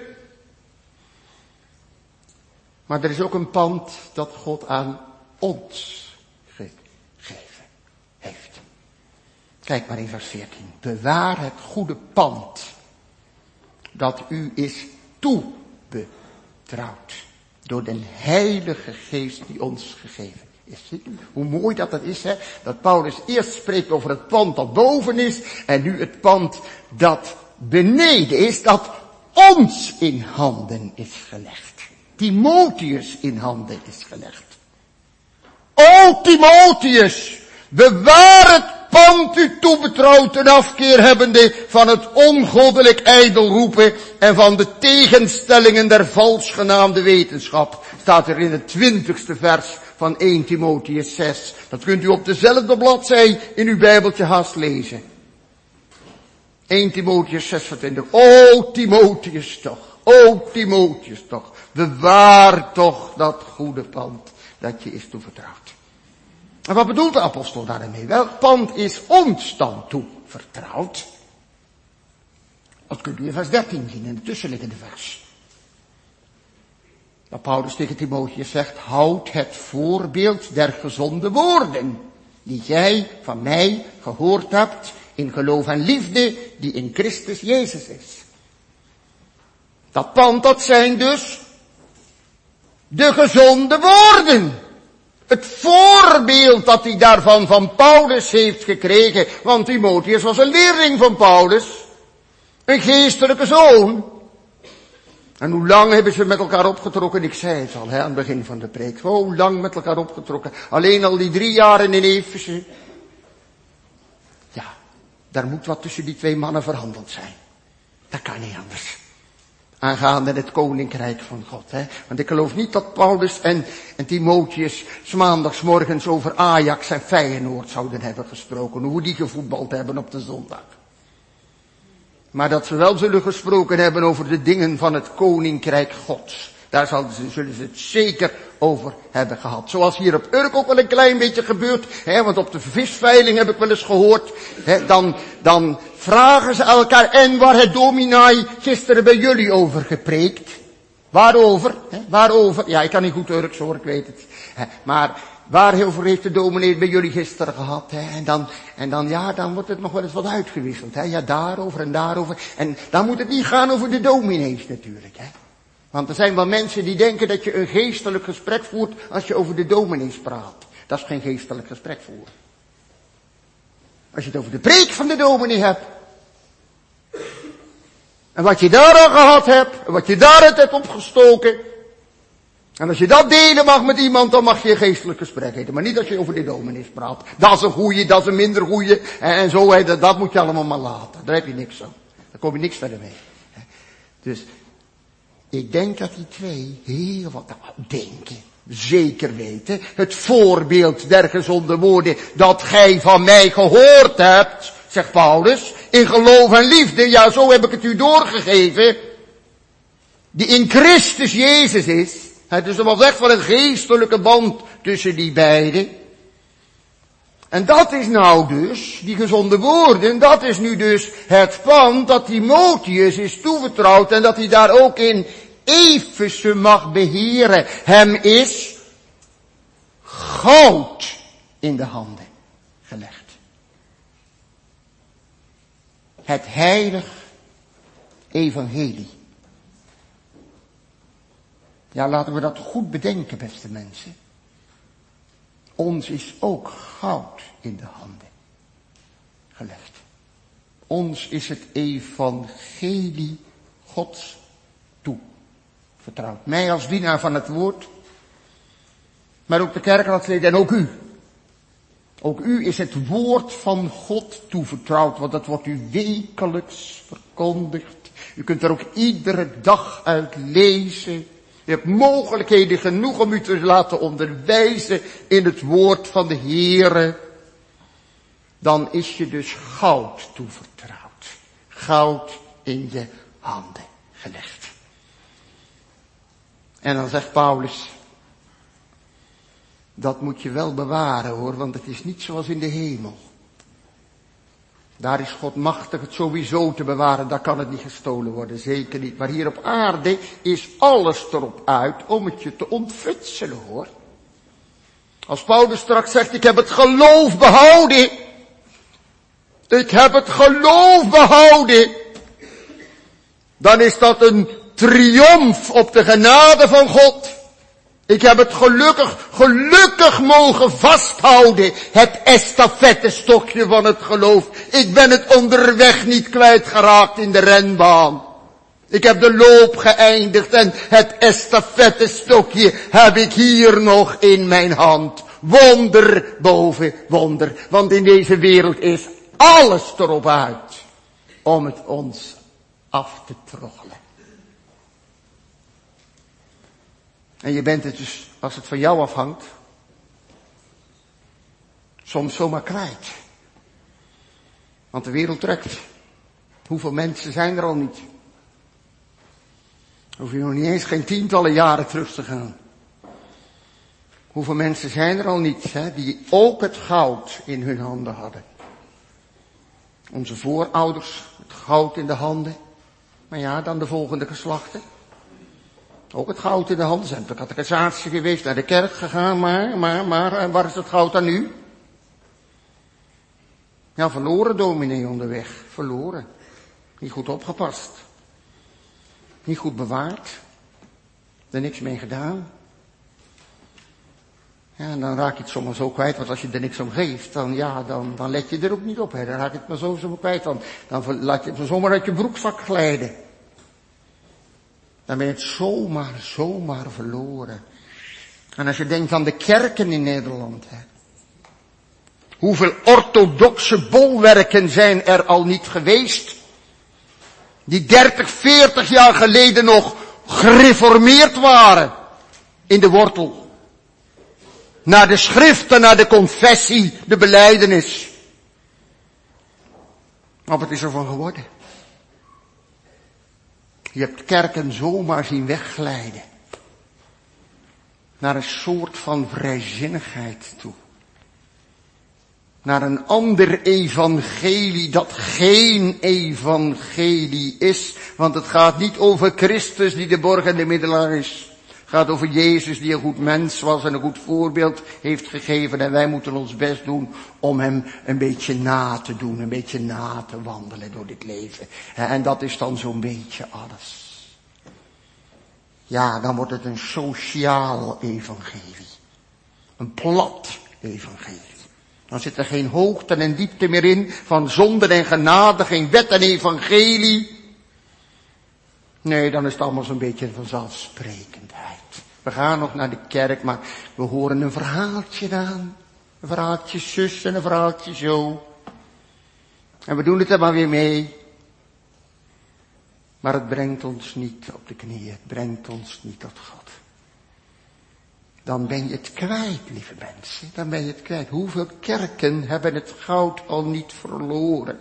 Maar er is ook een pand dat God aan ons gegeven heeft. Kijk maar in vers 14. Bewaar het goede pand dat u is toebetrouwd door de heilige geest die ons gegeven is. Hoe mooi dat dat is, hè? Dat Paulus eerst spreekt over het pand dat boven is en nu het pand dat beneden is, dat ons in handen is gelegd. Timotheus in handen is gelegd. O Timotheus, bewaar het pand u toebetrouwd een afkeer hebbende van het ongoddelijk ijdelroepen en van de tegenstellingen der valsgenaamde wetenschap. Staat er in het twintigste vers van 1 Timotheus 6. Dat kunt u op dezelfde bladzij in uw Bijbeltje haast lezen. 1 Timotheus 6 20. O Timotheus toch. O Timotheus toch. Bewaar toch dat goede pand dat je is toevertrouwd. En wat bedoelt de apostel daarmee? Welk pand is ons dan toevertrouwd? Dat kunt u in vers 13 zien, in de tussenliggende vers. Dat Paulus tegen Timotheus zegt, houd het voorbeeld der gezonde woorden, die jij van mij gehoord hebt, in geloof en liefde, die in Christus Jezus is. Dat pand, dat zijn dus de gezonde woorden. Het voorbeeld dat hij daarvan van Paulus heeft gekregen. Want Timotheus was een leerling van Paulus. Een geestelijke zoon. En hoe lang hebben ze met elkaar opgetrokken? Ik zei het al hè, aan het begin van de preek. Hoe lang met elkaar opgetrokken? Alleen al die drie jaren in Efeze. Ja, daar moet wat tussen die twee mannen verhandeld zijn. Dat kan niet anders aangaande het koninkrijk van God. Hè? Want ik geloof niet dat Paulus en, en Timotheus maandagsmorgens over Ajax en Feyenoord zouden hebben gesproken. Hoe die gevoetbald hebben op de zondag. Maar dat ze wel zullen gesproken hebben over de dingen van het koninkrijk Gods. Daar zullen ze het zeker over hebben gehad. Zoals hier op Urk ook wel een klein beetje gebeurt. Hè, want op de visveiling heb ik wel eens gehoord. Hè, dan, dan vragen ze elkaar. En waar het dominai gisteren bij jullie over gepreekt? Waarover? Hè, waarover? Ja, ik kan niet goed Urks hoor, ik weet het. Hè, maar waarover heeft de dominee bij jullie gisteren gehad? Hè? En, dan, en dan, ja, dan wordt het nog wel eens wat uitgewisseld. Hè? Ja, daarover en daarover. En dan moet het niet gaan over de dominees natuurlijk. Hè? Want er zijn wel mensen die denken dat je een geestelijk gesprek voert als je over de dominees praat. Dat is geen geestelijk gesprek voeren. Als je het over de preek van de dominee hebt. En wat je daar al gehad hebt. En wat je daaruit hebt opgestoken. En als je dat delen mag met iemand, dan mag je een geestelijk gesprek heten. Maar niet als je over de dominees praat. Dat is een goeie, dat is een minder goeie. En zo, dat, dat moet je allemaal maar laten. Daar heb je niks aan. Daar kom je niks verder mee. Dus ik denk dat die twee heel wat denken. Zeker weten. Het voorbeeld der gezonde woorden dat gij van mij gehoord hebt, zegt Paulus, in geloof en liefde, ja zo heb ik het u doorgegeven, die in Christus Jezus is. Het is was echt wel een geestelijke band tussen die beiden. En dat is nou dus, die gezonde woorden, dat is nu dus het pand dat Timotheus is toevertrouwd en dat hij daar ook in Efeze mag beheren. Hem is goud in de handen gelegd. Het heilig evangelie. Ja, laten we dat goed bedenken, beste mensen. Ons is ook goud in de handen gelegd. Ons is het evangelie Gods vertrouwd. Mij als dienaar van het woord, maar ook de kerkraadsleden en ook u. Ook u is het woord van God toevertrouwd, want dat wordt u wekelijks verkondigd. U kunt er ook iedere dag uit lezen. U hebt mogelijkheden genoeg om u te laten onderwijzen in het woord van de Heere. Dan is je dus goud toevertrouwd. Goud in je handen gelegd. En dan zegt Paulus, dat moet je wel bewaren hoor, want het is niet zoals in de hemel. Daar is God machtig het sowieso te bewaren, daar kan het niet gestolen worden, zeker niet. Maar hier op aarde is alles erop uit om het je te ontfutselen hoor. Als Paulus straks zegt, ik heb het geloof behouden. Ik heb het geloof behouden. Dan is dat een triomf op de genade van God. Ik heb het gelukkig, gelukkig mogen vasthouden. Het estafettestokje van het geloof. Ik ben het onderweg niet kwijtgeraakt in de renbaan. Ik heb de loop geëindigd en het estafettestokje heb ik hier nog in mijn hand. Wonder boven wonder. Want in deze wereld is alles erop uit om het ons af te troggelen. En je bent het dus, als het van jou afhangt, soms zomaar kwijt. Want de wereld trekt. Hoeveel mensen zijn er al niet? Hoef je nog niet eens geen tientallen jaren terug te gaan. Hoeveel mensen zijn er al niet, hè, die ook het goud in hun handen hadden? Onze voorouders, het goud in de handen. Maar ja, dan de volgende geslachten. Ook het goud in de handen. Zijn de catechisatie geweest, naar de kerk gegaan, maar, maar, maar, waar is het goud dan nu? Ja, verloren dominee onderweg. Verloren. Niet goed opgepast. Niet goed bewaard. Er niks mee gedaan. Ja, en dan raak je het soms zo kwijt, want als je er niks om geeft, dan ja, dan, dan let je er ook niet op. Hè. Dan raak je het maar zo, zo kwijt, dan, dan laat je het zomaar uit je broekzak glijden. Dan ben je het zomaar, zomaar verloren. En als je denkt aan de kerken in Nederland, hè. Hoeveel orthodoxe bolwerken zijn er al niet geweest? Die 30, 40 jaar geleden nog gereformeerd waren. In de wortel. Naar de schriften, naar de confessie, de beleidenis. Maar wat is er van geworden? Je hebt kerken zomaar zien wegglijden. Naar een soort van vrijzinnigheid toe. Naar een ander evangelie dat geen evangelie is. Want het gaat niet over Christus die de borgende middelaar is gaat over Jezus die een goed mens was en een goed voorbeeld heeft gegeven. En wij moeten ons best doen om hem een beetje na te doen, een beetje na te wandelen door dit leven. En dat is dan zo'n beetje alles. Ja, dan wordt het een sociaal evangelie. Een plat evangelie. Dan zit er geen hoogte en diepte meer in van zonde en genade, geen wet en evangelie. Nee, dan is het allemaal zo'n beetje vanzelfsprekendheid. We gaan nog naar de kerk, maar we horen een verhaaltje aan. Een verhaaltje zus en een verhaaltje zo. En we doen het er maar weer mee. Maar het brengt ons niet op de knieën. Het brengt ons niet tot God. Dan ben je het kwijt, lieve mensen. Dan ben je het kwijt. Hoeveel kerken hebben het goud al niet verloren?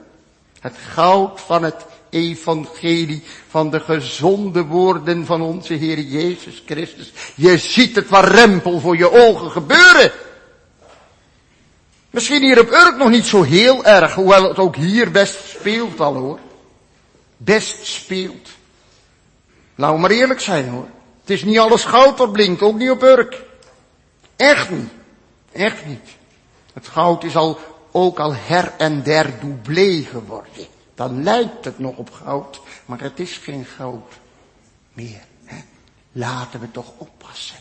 Het goud van het evangelie van de gezonde woorden van onze Heer Jezus Christus. Je ziet het waar rempel voor je ogen gebeuren. Misschien hier op Urk nog niet zo heel erg, hoewel het ook hier best speelt al hoor. Best speelt. Laten we maar eerlijk zijn hoor. Het is niet alles goud dat blinkt, ook niet op Urk. Echt niet. Echt niet. Het goud is al, ook al her en der doublé geworden dan lijkt het nog op goud, maar het is geen goud meer. Hè? Laten we toch oppassen.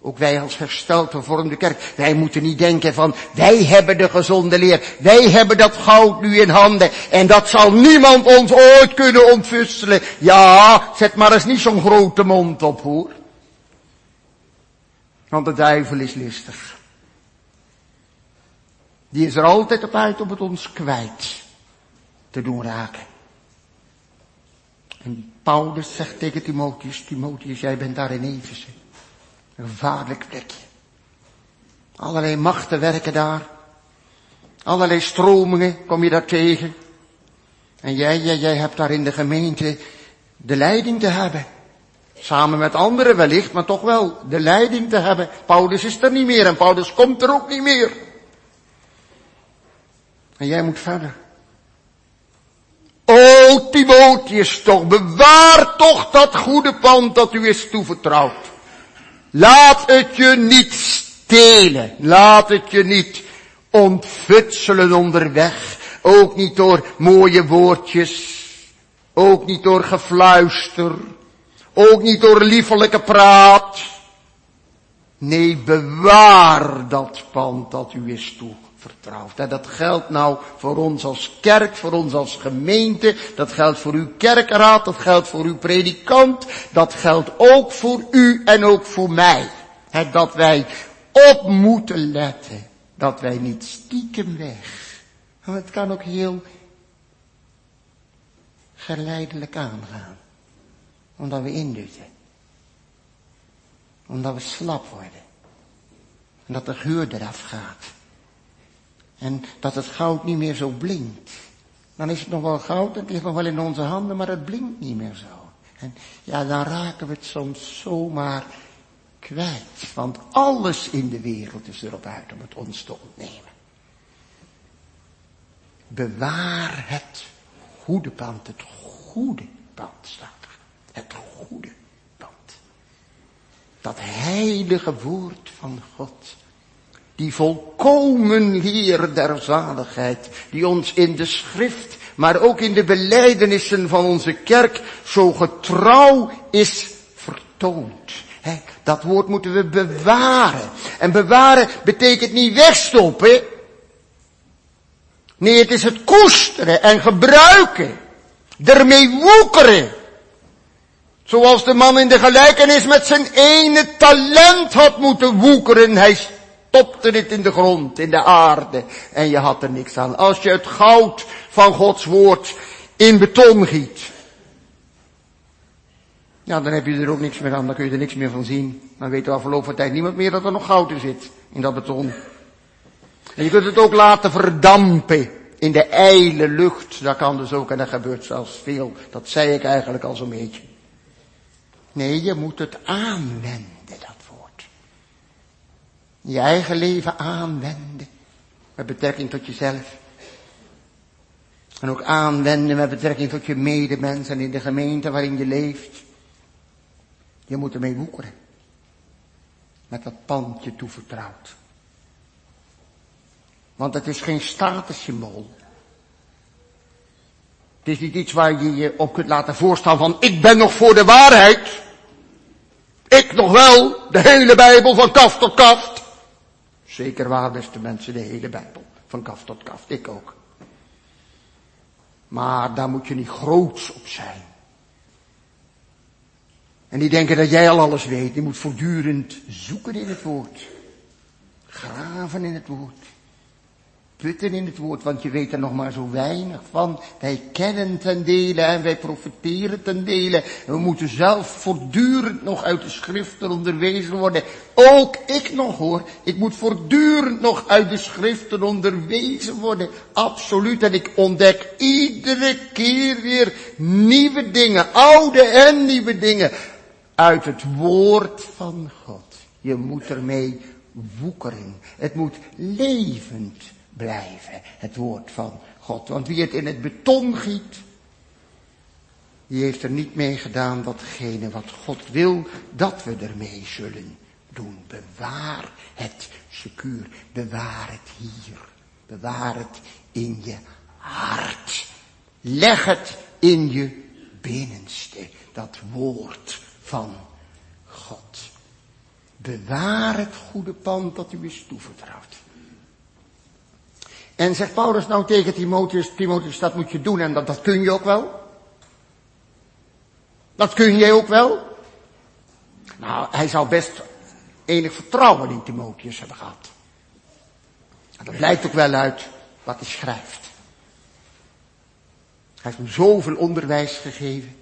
Ook wij als hersteld vormde kerk, wij moeten niet denken van, wij hebben de gezonde leer, wij hebben dat goud nu in handen, en dat zal niemand ons ooit kunnen ontfutselen. Ja, zet maar eens niet zo'n grote mond op hoor. Want de duivel is listig. Die is er altijd op uit om het ons kwijt te doen raken. En Paulus zegt tegen Timotheus, Timotheus, jij bent daar in Efeze. Een gevaarlijk plekje. Allerlei machten werken daar. Allerlei stromingen kom je daar tegen. En jij, jij, jij hebt daar in de gemeente de leiding te hebben. Samen met anderen wellicht, maar toch wel de leiding te hebben. Paulus is er niet meer en Paulus komt er ook niet meer. En jij moet verder. O Timotheus toch, bewaar toch dat goede pand dat u is toevertrouwd. Laat het je niet stelen. Laat het je niet ontfutselen onderweg. Ook niet door mooie woordjes. Ook niet door gefluister. Ook niet door liefelijke praat. Nee, bewaar dat pand dat u is En dat geldt nou voor ons als kerk, voor ons als gemeente. Dat geldt voor uw kerkraad, dat geldt voor uw predikant. Dat geldt ook voor u en ook voor mij. Dat wij op moeten letten. Dat wij niet stiekem weg. Want het kan ook heel geleidelijk aangaan. Omdat we indutten. Omdat we slap worden. En dat de geur eraf gaat. En dat het goud niet meer zo blinkt. Dan is het nog wel goud, het ligt nog wel in onze handen, maar het blinkt niet meer zo. En ja, dan raken we het soms zomaar kwijt. Want alles in de wereld is erop uit om het ons te ontnemen. Bewaar het goede pand, het goede pand staat. Het goede pand. Dat heilige woord van God. Die volkomen leer der zaligheid. Die ons in de schrift, maar ook in de beleidenissen van onze kerk zo getrouw is vertoond. dat woord moeten we bewaren. En bewaren betekent niet wegstoppen. Nee, het is het koesteren en gebruiken. Ermee woekeren. Zoals de man in de gelijkenis met zijn ene talent had moeten woekeren. Hij stopte het in de grond, in de aarde. En je had er niks aan. Als je het goud van Gods woord in beton giet. Ja, dan heb je er ook niks meer aan. Dan kun je er niks meer van zien. Dan weet er afgelopen van tijd niemand meer dat er nog goud in zit. In dat beton. En je kunt het ook laten verdampen in de ijle lucht. Dat kan dus ook en dat gebeurt zelfs veel. Dat zei ik eigenlijk al zo'n beetje. Nee, je moet het aanwenden. Je eigen leven aanwenden. Met betrekking tot jezelf. En ook aanwenden met betrekking tot je medemens en in de gemeente waarin je leeft. Je moet ermee woekeren. Met dat pandje toevertrouwd. Want het is geen statussymbool. Het is niet iets waar je je op kunt laten voorstaan van ik ben nog voor de waarheid. Ik nog wel, de hele Bijbel van kaft tot kaft. Zeker waar, beste mensen, de hele Bijbel. Van kaft tot kaft, ik ook. Maar daar moet je niet groots op zijn. En die denken dat jij al alles weet. Je moet voortdurend zoeken in het woord. Graven in het woord putten in het woord, want je weet er nog maar zo weinig van. Wij kennen ten dele en wij profiteren ten dele. We moeten zelf voortdurend nog uit de schriften onderwezen worden. Ook ik nog hoor. Ik moet voortdurend nog uit de schriften onderwezen worden. Absoluut. En ik ontdek iedere keer weer nieuwe dingen. Oude en nieuwe dingen. Uit het woord van God. Je moet ermee woekeren. Het moet levend blijven. Het woord van God. Want wie het in het beton giet, die heeft er niet mee gedaan datgene wat God wil dat we ermee zullen doen. Bewaar het secuur. Bewaar het hier. Bewaar het in je hart. Leg het in je binnenste. Dat woord van God. Bewaar het goede pand dat u is toevertrouwd. En zegt Paulus nou tegen Timotheus, Timotheus, dat moet je doen en dat, dat kun je ook wel? Dat kun jij ook wel? Nou, hij zou best enig vertrouwen in Timotheus hebben gehad. Dat blijkt ook wel uit wat hij schrijft. Hij heeft hem zoveel onderwijs gegeven.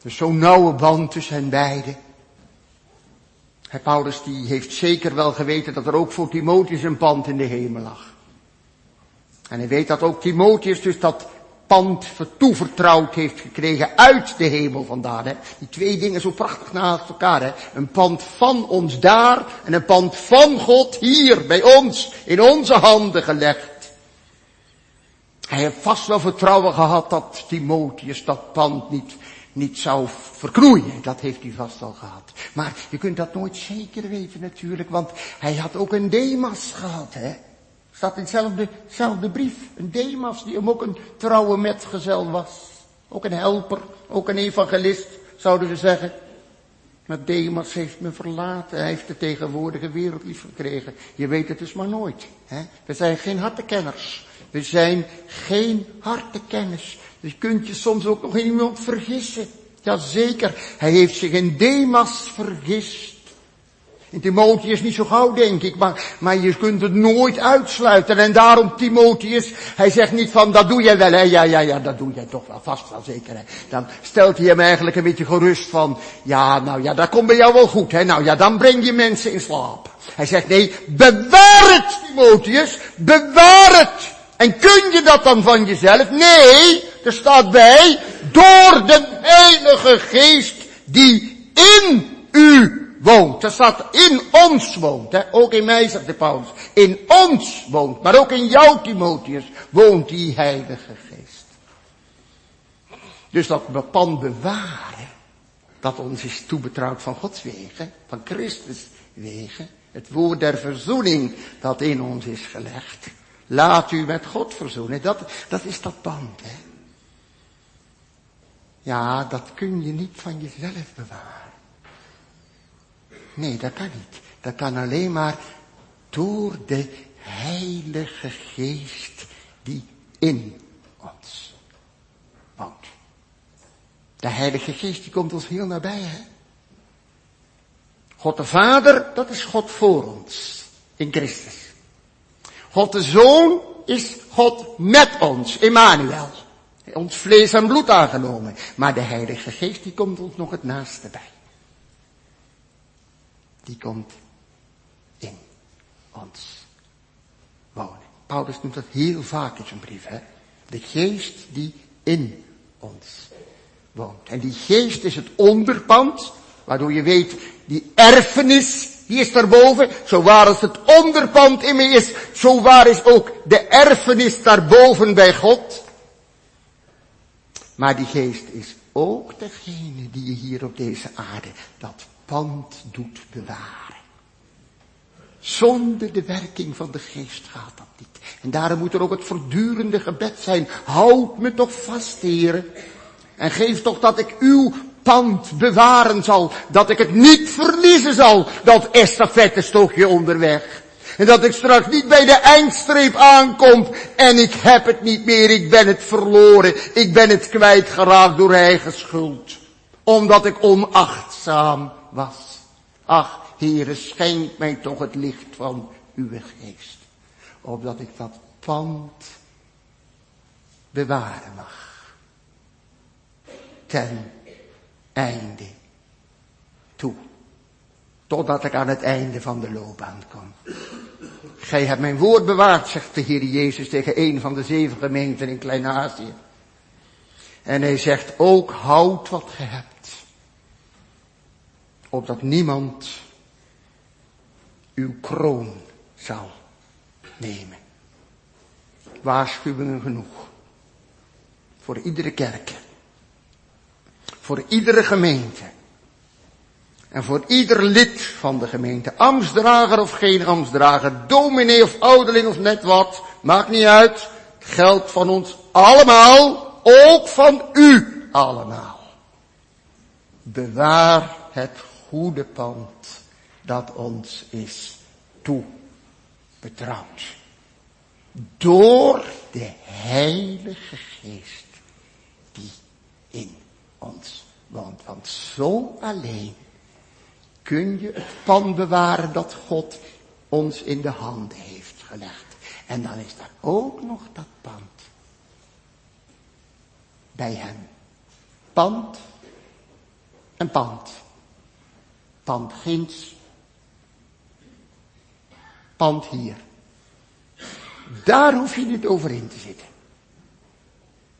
Er is zo'n nauwe band tussen hen beiden. Hij, Paulus die heeft zeker wel geweten dat er ook voor Timotheus een pand in de hemel lag. En hij weet dat ook Timotheus dus dat pand toevertrouwd heeft gekregen uit de hemel vandaan. Hè. Die twee dingen zo prachtig naast elkaar. Hè. Een pand van ons daar en een pand van God hier bij ons in onze handen gelegd. Hij heeft vast wel vertrouwen gehad dat Timotheus dat pand niet, niet zou verknoeien. Dat heeft hij vast al gehad. Maar je kunt dat nooit zeker weten natuurlijk, want hij had ook een Demas gehad, hè. Staat in dezelfde, brief. Een Demas die hem ook een trouwe metgezel was. Ook een helper, ook een evangelist, zouden we zeggen. Maar Demas heeft me verlaten. Hij heeft de tegenwoordige wereld lief gekregen. Je weet het dus maar nooit. Hè? We zijn geen hartekenners. We zijn geen hartekennis. Dus je kunt je soms ook nog iemand vergissen. Jazeker, hij heeft zich in Demas vergist. In Timotheus niet zo gauw, denk ik, maar, maar je kunt het nooit uitsluiten. En daarom Timotheus, hij zegt niet van, dat doe jij wel, hè? Ja, ja, ja, dat doe jij toch wel, vast wel zeker, hè? Dan stelt hij hem eigenlijk een beetje gerust van, ja, nou ja, dat komt bij jou wel goed, hè? Nou ja, dan breng je mensen in slaap. Hij zegt, nee, bewaar het, Timotheus, bewaar het. En kun je dat dan van jezelf? Nee, er staat bij, door de Heilige Geest die in u woont. Er staat in ons woont. Hè? Ook in mij, zegt de Paulus. In ons woont. Maar ook in jou, Timotheus, woont die Heilige Geest. Dus dat pand bewaren, dat ons is toebetrouwd van Gods wegen, van Christus wegen, het woord der verzoening dat in ons is gelegd. Laat u met God verzoenen. Dat, dat is dat band, hè. Ja, dat kun je niet van jezelf bewaren. Nee, dat kan niet. Dat kan alleen maar door de Heilige Geest die in ons woont. De Heilige Geest die komt ons heel nabij, hè? God de Vader, dat is God voor ons in Christus. God de Zoon is God met ons, Emmanuel. Ons vlees en bloed aangenomen. Maar de Heilige Geest die komt ons nog het naaste bij die komt in ons wonen. Paulus noemt dat heel vaak in zijn brief, hè. De geest die in ons woont. En die geest is het onderpand, waardoor je weet, die erfenis, die is daarboven. Zo waar als het onderpand in me is, zo waar is ook de erfenis daarboven bij God. Maar die geest is ook degene die je hier op deze aarde dat pand doet bewaren. Zonder de werking van de geest gaat dat niet. En daarom moet er ook het voortdurende gebed zijn. Houd me toch vast, heren. En geef toch dat ik uw pand bewaren zal. Dat ik het niet verliezen zal. Dat estafette onderweg. En dat ik straks niet bij de eindstreep aankom en ik heb het niet meer, ik ben het verloren, ik ben het kwijtgeraakt door eigen schuld. Omdat ik onachtzaam was. Ach, Heere, schenk mij toch het licht van uw geest. Opdat ik dat pand bewaren mag. Ten einde toe. Totdat ik aan het einde van de loopbaan kom. Gij hebt mijn woord bewaard, zegt de Heer Jezus tegen een van de zeven gemeenten in Klein-Azië. En hij zegt ook, houd wat ge hebt opdat niemand uw kroon zal nemen. Waarschuwingen genoeg. Voor iedere kerk. Voor iedere gemeente. En voor ieder lid van de gemeente. Amstdrager of geen ambtsdrager. Dominee of ouderling of net wat. Maakt niet uit. Geldt van ons allemaal. Ook van u allemaal. Bewaar het goede pand dat ons is toebetrouwd. Door de Heilige Geest die in ons woont. Want zo alleen kun je het pand bewaren dat God ons in de handen heeft gelegd. En dan is daar ook nog dat pand. Bij hem. Pand en pand. Pand ginds. Pand hier. Daar hoef je niet over in te zitten.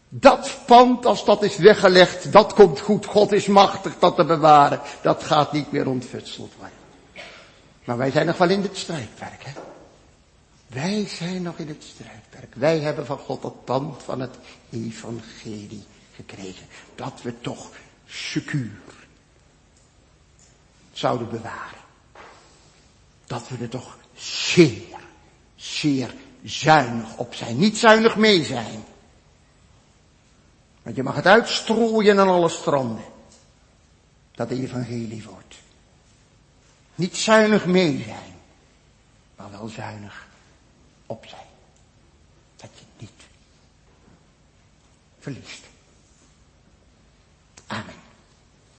Dat pand, als dat is weggelegd, dat komt goed. God is machtig dat te bewaren. Dat gaat niet meer ontfutseld worden. Maar wij zijn nog wel in het strijdwerk, hè. Wij zijn nog in het strijdwerk. Wij hebben van God het pand van het evangelie gekregen. Dat we toch secuur zouden bewaren. Dat we er toch zeer, zeer zuinig op zijn. Niet zuinig mee zijn. Want je mag het uitstrooien aan alle stranden. Dat de evangelie wordt. Niet zuinig mee zijn, maar wel zuinig op zijn. Dat je niet verliest. Amen.